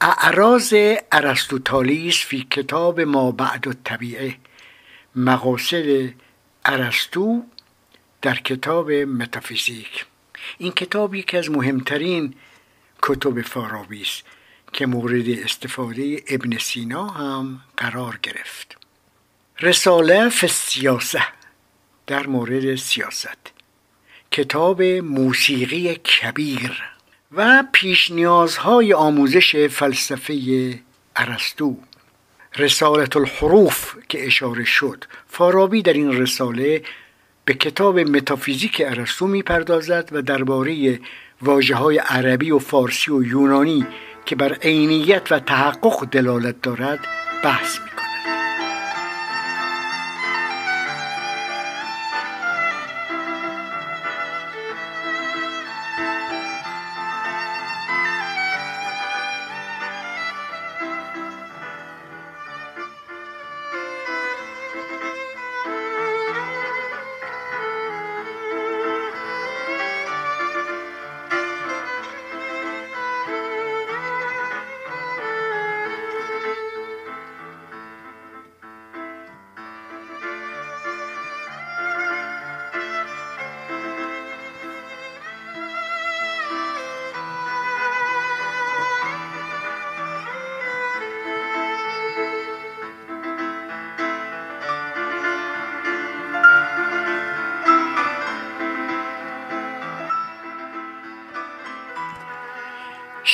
اعراض ارسطوطالیس فی کتاب ما بعد الطبیعه مقاصد ارسطو در کتاب متافیزیک. این کتاب یکی از مهمترین کتب فارابی است که مورد استفاده ابن سینا هم قرار گرفت. رساله فی سیاسه در مورد سیاست. کتاب موسیقی کبیر و پیش نیازهای آموزش فلسفه ارسطو. رسالت الحروف که اشاره شد. فارابی در این رساله به کتاب متافیزیک ارسطو می‌پردازد و درباره واجه های عربی و فارسی و یونانی که بر عینیت و تحقق دلالت دارد بحث می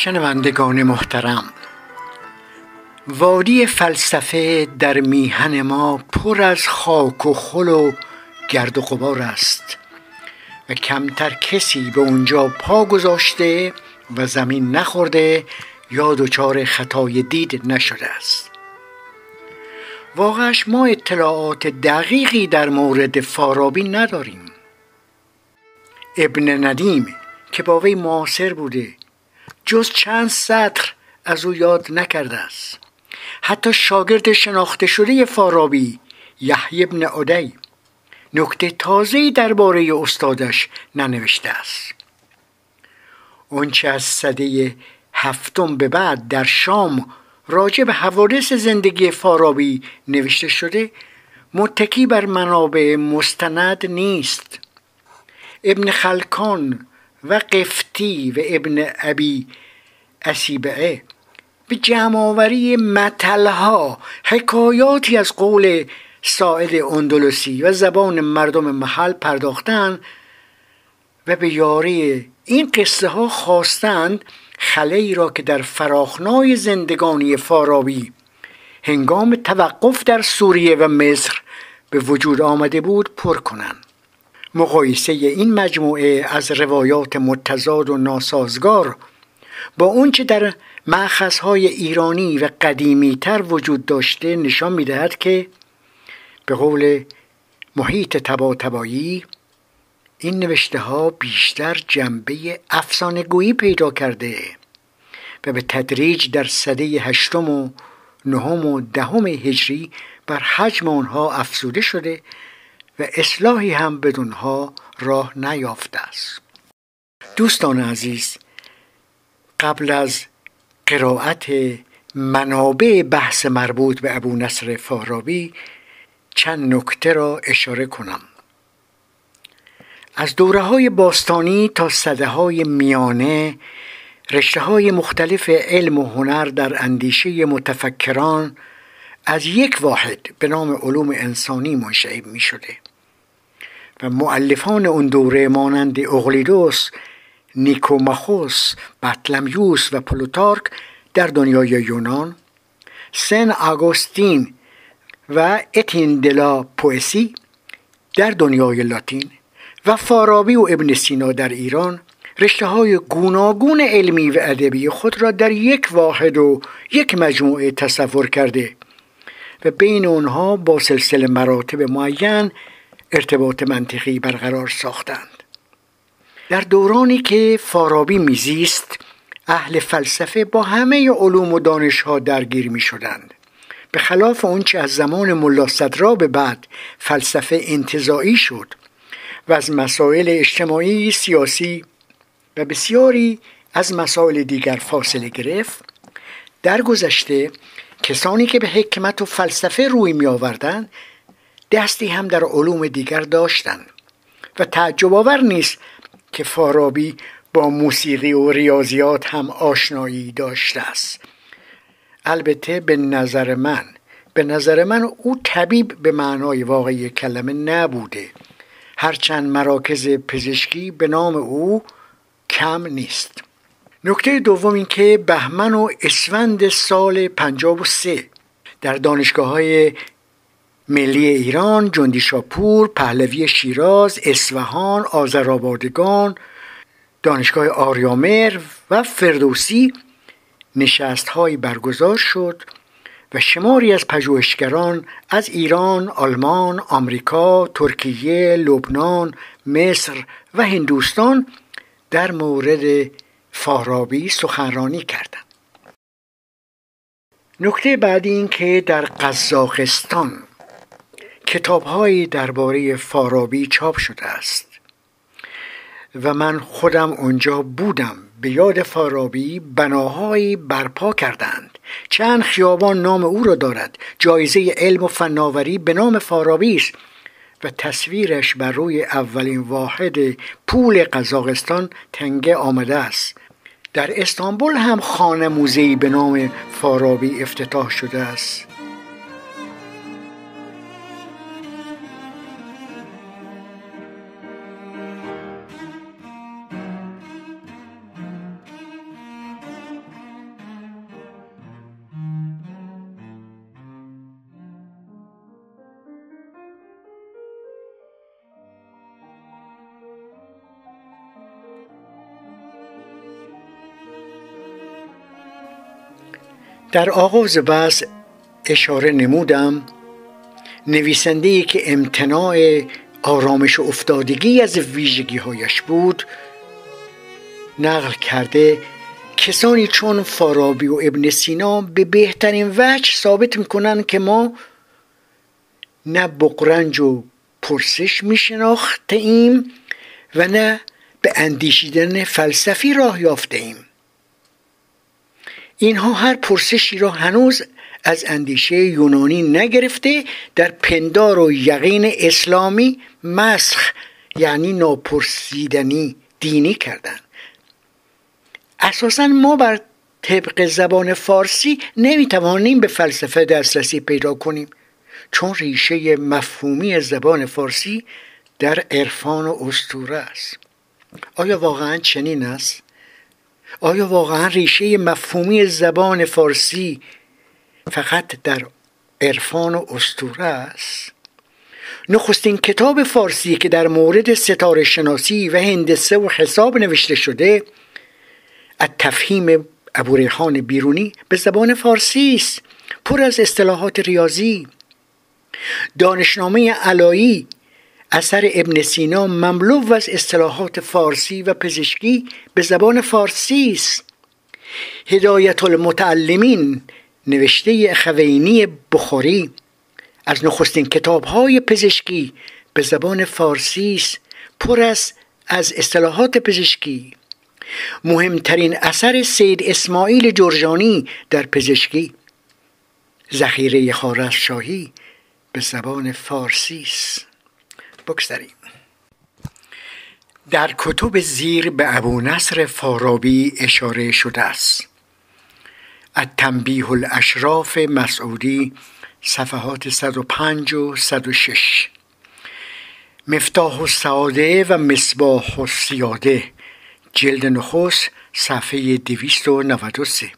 شنوندگان محترم. وادی فلسفه در میهن ما پر از خاک و خل و گرد و غبار است و کمتر کسی به اونجا پا گذاشته و زمین نخورده یا دچار خطای دید نشده است. واقعش ما اطلاعات دقیقی در مورد فارابی نداریم. ابن ندیم که با وی معاصر بوده جز چند سطر از او یاد نکرده است. حتی شاگرد شناخته شده فارابی یحیی ابن عدی نکته تازه‌ای درباره استادش ننوشته است. آنچه از صده هفتم به بعد در شام راجع به حوادث زندگی فارابی نوشته شده متکی بر منابع مستند نیست. ابن خلکان و قفتی و ابن ابی اسیبعه. به جمعآوری متلها حکایاتی از قول ساعد اندلسی و زبان مردم محل پرداختن و به یاری این قصه ها خواستند خلی را که در فراخنای زندگانی فارابی هنگام توقف در سوریه و مصر به وجود آمده بود پر کنند. مقایسه این مجموعه از روایات متضاد و ناسازگار با اونچه در های ایرانی و قدیمی تر وجود داشته نشان می‌دهد که به قول محیط تبا تبایی این نوشته ها بیشتر جنبه افسانه گویی پیدا کرده و به تدریج در سده هشتم و نهم و دهم هجری بر حجم آنها افزوده شده و اصلاحی هم بدونها راه نیافته است. دوستان عزیز قبل از قرائت منابع بحث مربوط به ابو نصر فارابی چند نکته را اشاره کنم. از دوره های باستانی تا صده های میانه رشته های مختلف علم و هنر در اندیشه متفکران از یک واحد به نام علوم انسانی منشعب می شده معلفان اون دوره مانند اغلیدوس نیکوماخوس بطلمیوس و پلوتارک در دنیای یونان سن آگوستین و اتین دلا پوئسی در دنیای لاتین و فارابی و ابن سینا در ایران رشته های گوناگون علمی و ادبی خود را در یک واحد و یک مجموعه تصور کرده و بین آنها با سلسله مراتب معین ارتباط منطقی برقرار ساختند. در دورانی که فارابی میزیست اهل فلسفه با همه علوم و دانشها درگیر می شدند به خلاف اونچه از زمان ملا صدرا به بعد فلسفه انتظایی شد و از مسائل اجتماعی، سیاسی و بسیاری از مسائل دیگر فاصله گرفت در گذشته کسانی که به حکمت و فلسفه روی می آوردن دستی هم در علوم دیگر داشتند و تعجب آور نیست که فارابی با موسیقی و ریاضیات هم آشنایی داشته است. البته به نظر من به نظر من او طبیب به معنای واقعی کلمه نبوده. هرچند مراکز پزشکی به نام او کم نیست. نکته دوم این که بهمن و اسفند سال 53 در دانشگاه های ملی ایران، جندی شاپور، پهلوی شیراز، اصفهان، آذرآبادگان، دانشگاه آریامر و فردوسی نشست های برگزار شد و شماری از پژوهشگران از ایران، آلمان، آمریکا، ترکیه، لبنان، مصر و هندوستان در مورد فارابی سخنرانی کردند. نکته بعدی این که در قزاقستان کتابهایی درباره فارابی چاپ شده است. و من خودم اونجا بودم. به یاد فارابی بناهایی برپا کردند. چند خیابان نام او را دارد. جایزه علم و فناوری به نام فارابی است. و تصویرش بر روی اولین واحد پول قزاقستان تنگه آمده است. در استانبول هم خانه موزهی به نام فارابی افتتاح شده است. در آغاز بحث اشاره نمودم نویسنده ای که امتناع آرامش و افتادگی از ویژگی هایش بود نقل کرده کسانی چون فارابی و ابن سینا به بهترین وجه ثابت می‌کنن که ما نه بقرنج و پرسش میشناخته ایم و نه به اندیشیدن فلسفی راه یافته ایم اینها هر پرسشی را هنوز از اندیشه یونانی نگرفته در پندار و یقین اسلامی مسخ یعنی ناپرسیدنی دینی کردن اساسا ما بر طبق زبان فارسی نمی‌توانیم به فلسفه دسترسی پیدا کنیم چون ریشه مفهومی زبان فارسی در عرفان و استوره است. آیا واقعا چنین است؟ آیا واقعا ریشه مفهومی زبان فارسی فقط در عرفان و استوره است؟ نخستین کتاب فارسی که در مورد ستاره شناسی و هندسه و حساب نوشته شده از تفهیم ابوریحان بیرونی به زبان فارسی است پر از اصطلاحات ریاضی. دانشنامه علایی اثر ابن سینا مملو از اصطلاحات فارسی و پزشکی به زبان فارسی است. هدایت المتعلمین نوشته خوینی بخاری از نخستین کتابهای پزشکی به زبان فارسی است پر است از اصطلاحات پزشکی. مهمترین اثر سید اسماعیل جرجانی در پزشکی. ذخیره خارزشاهی به زبان فارسی است. بگذاریم در کتب زیر به ابو نصر فارابی اشاره شده است. التنبیه الاشراف مسعودی صفحات 105 و 106 مفتاح السعاده و مصباح السیاده جلد نخست صفحه 293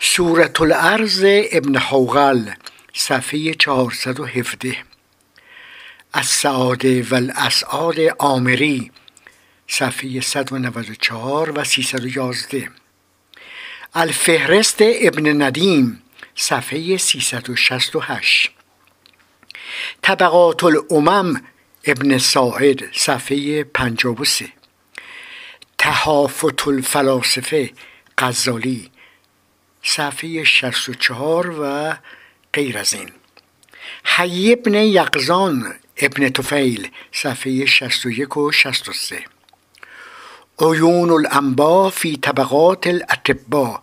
سورة الارض ابن حوغل صفحه 417 السعاده و الاسعاد آمری صفحه 194 و 311 الفهرست ابن ندیم صفحه 368 طبقات الامم ابن ساعد صفحه 53 تحافت الفلاسفه غزالی صفحه 64 و غیر از این. حی ابن یقزان ابن توفیل صفحه 61 و 63 عیون الانبا فی طبقات الاطبا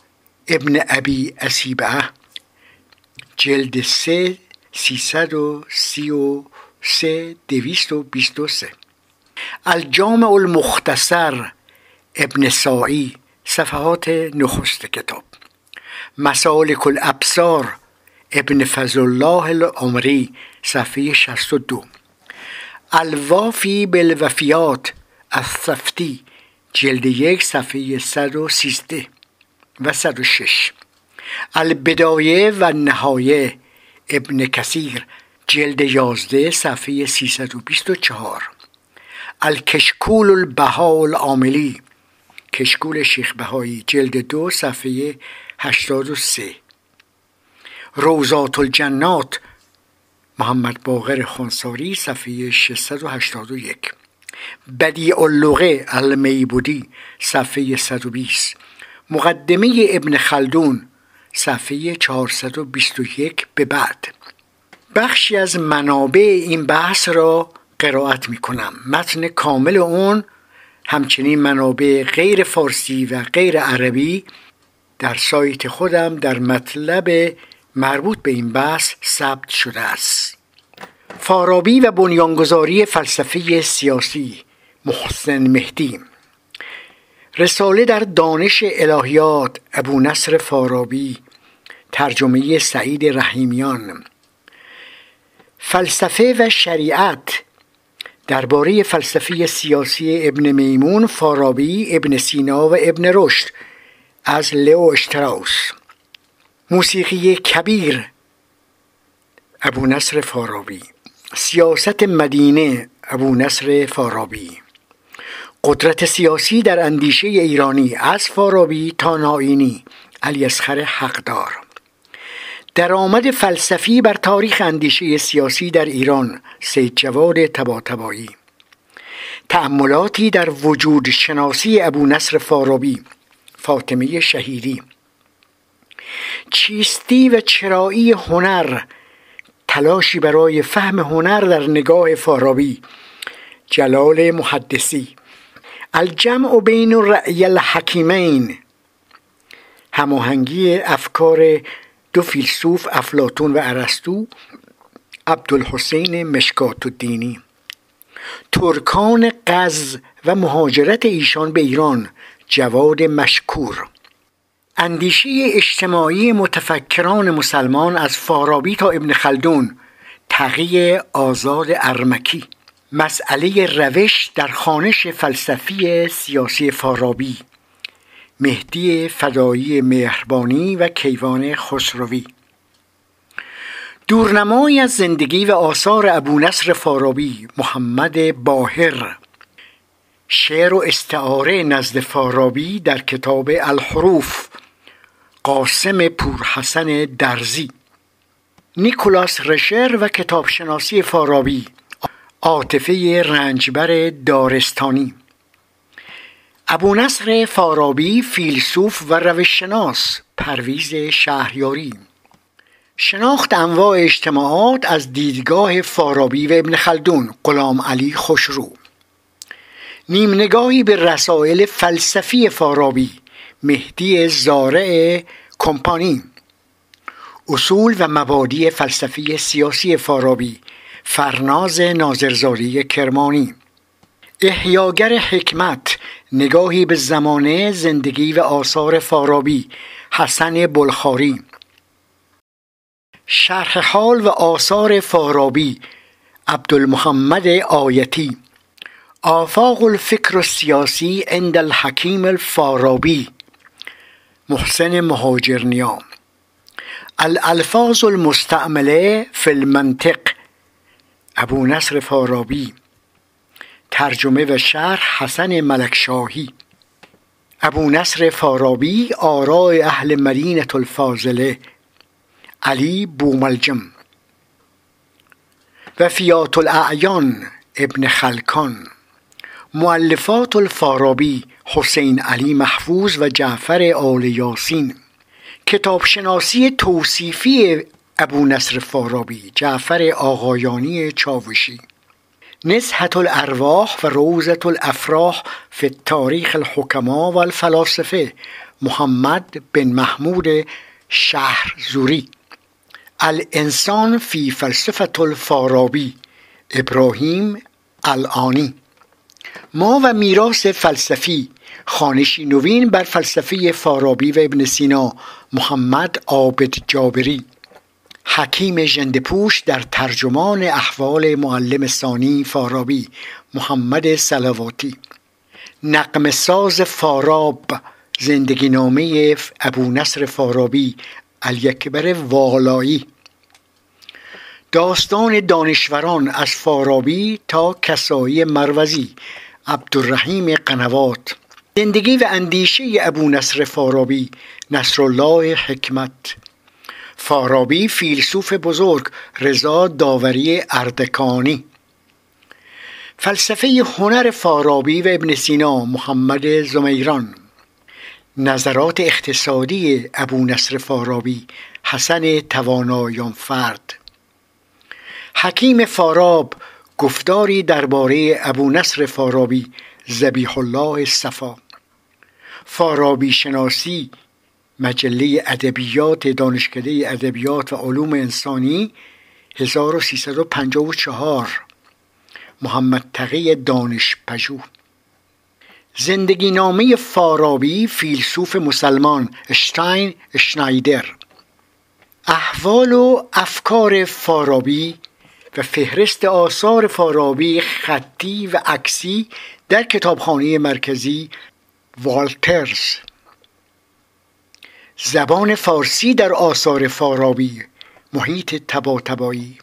ابن ابی اسیبه جلد سه سیصد و سی و سه دویست و بیست و سه. الجامع المختصر ابن سائی صفحات نخست کتاب. مسالک الابصار ابن فضل الله العمری صفحه 62 الوافی بالوفیات الصفتی جلد یک صفحه 113 و 106 البدایه و نهایه ابن کثیر جلد 11 صفحه 324 الکشکول البها العاملی کشکول شیخ بهایی جلد دو صفحه 83 روزات الجنات محمد باقر خانساری صفحه 681 بدیع اللغه المیبودی صفحه 120 مقدمه ابن خلدون صفحه 421 به بعد. بخشی از منابع این بحث را قرائت می کنم متن کامل اون همچنین منابع غیر فارسی و غیر عربی در سایت خودم در مطلب مربوط به این بحث ثبت شده است. فارابی و بنیانگذاری فلسفه سیاسی محسن مهدی. رساله در دانش الهیات ابو نصر فارابی ترجمه سعید رحیمیان. فلسفه و شریعت درباره فلسفه سیاسی ابن میمون فارابی ابن سینا و ابن رشد از لئو اشتراوس. موسیقی کبیر. ابو نصر فارابی. سیاست مدینه ابو نصر فارابی. قدرت سیاسی در اندیشه ایرانی از فارابی تا ناینی علی اصغر حقدار. درآمد فلسفی بر تاریخ اندیشه سیاسی در ایران سید جواد تباتبایی. تأملاتی در وجود شناسی ابو نصر فارابی فاطمه شهیدی چیستی و چرایی هنر تلاشی برای فهم هنر در نگاه فارابی. جلال محدثی. الجمع بین رأی الحکیمین. هماهنگی افکار دو فیلسوف افلاتون و ارسطو عبدالحسین مشکات الدینی ترکان قز و مهاجرت ایشان به ایران. جواد مشکور. اندیشه اجتماعی متفکران مسلمان از فارابی تا ابن خلدون تقی آزاد ارمکی. مسئله روش در خانش فلسفی سیاسی فارابی. مهدی فدایی مهربانی و کیوان خسروی. دورنمایی از زندگی و آثار ابو نصر فارابی محمد باهر. شعر و استعاره نزد فارابی در کتاب الحروف. قاسم پورحسن درزی نیکولاس رشر و کتابشناسی فارابی عاطفه رنجبر دارستانی. ابو نصر فارابی فیلسوف و روششناس پرویز شهریاری. شناخت انواع اجتماعات از دیدگاه فارابی و ابن خلدون غلام علی خوشرو نیم نگاهی به رسائل فلسفی فارابی مهدی زارع کمپانی اصول و مبادی فلسفی سیاسی فارابی فرناز ناظرزاری کرمانی. احیاگر حکمت نگاهی به زمانه زندگی و آثار فارابی حسن بلخاری. شرح حال و آثار فارابی عبدالمحمد آیتی. آفاق الفکر السیاسی عند الحکیم الفارابی. محسن مهاجرنیام الالفاظ المستعمله فی المنطق. ابو نصر فارابی. ترجمه و شرح حسن ملکشاهی. ابو نصر فارابی آراء اهل مدینه الفاضله. علی بوملجم و فیات الاعیان ابن خلکان. معلفات الفارابی. حسین علی محفوظ و جعفر آل یاسین. کتابشناسی توصیفی ابو نصر فارابی جعفر آقایانی چاوشی. نزهت الارواح و روزت الافراح فی تاریخ الحکما و الفلاسفه محمد بن محمود شهر زوری. الانسان فی فلسفت الفارابی ابراهیم الانی ما و میراث فلسفی خانشی نوین بر فلسفه فارابی و ابن سینا محمد عابد جابری. حکیم ژندهپوش در ترجمان احوال معلم ثانی فارابی محمد سلواتی نقم ساز فاراب زندگی نامه ابو نصر فارابی الیکبر والایی. داستان دانشوران از فارابی تا کسایی مروزی. عبدالرحیم قنوات. زندگی و اندیشه ابو نصر فارابی نصرالله حکمت. فارابی فیلسوف بزرگ رضا داوری اردکانی. فلسفه هنر فارابی و ابن سینا محمد زمیران. نظرات اقتصادی ابو نصر فارابی حسن توانایان فرد حکیم فاراب گفتاری درباره ابو نصر فارابی زبیح الله صفا. فارابی شناسی مجله ادبیات دانشکده ادبیات و علوم انسانی 1354 محمد تقی دانش پژوه. زندگی نامه فارابی فیلسوف مسلمان اشتاین شنایدر. احوال و افکار فارابی و فهرست آثار فارابی خطی و عکسی در کتابخانه مرکزی والترز. زبان فارسی در آثار فارابی محیط تباتبایی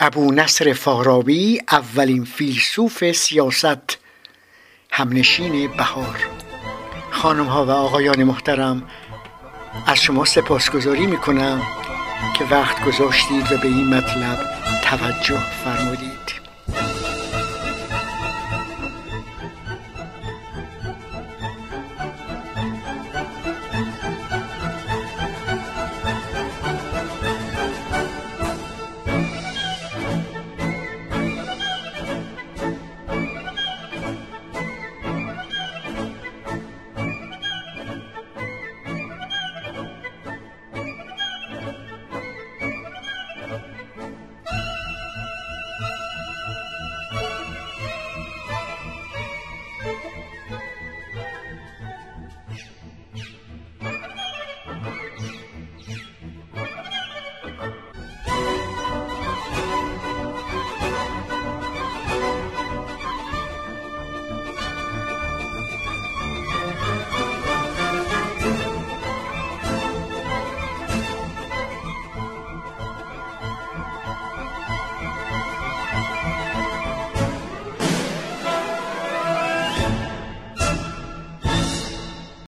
ابو نصر فارابی اولین فیلسوف سیاست. همنشین بهار. خانم ها و آقایان محترم از شما سپاسگزاری می کنم که وقت گذاشتید و به این مطلب توجه فرمودید.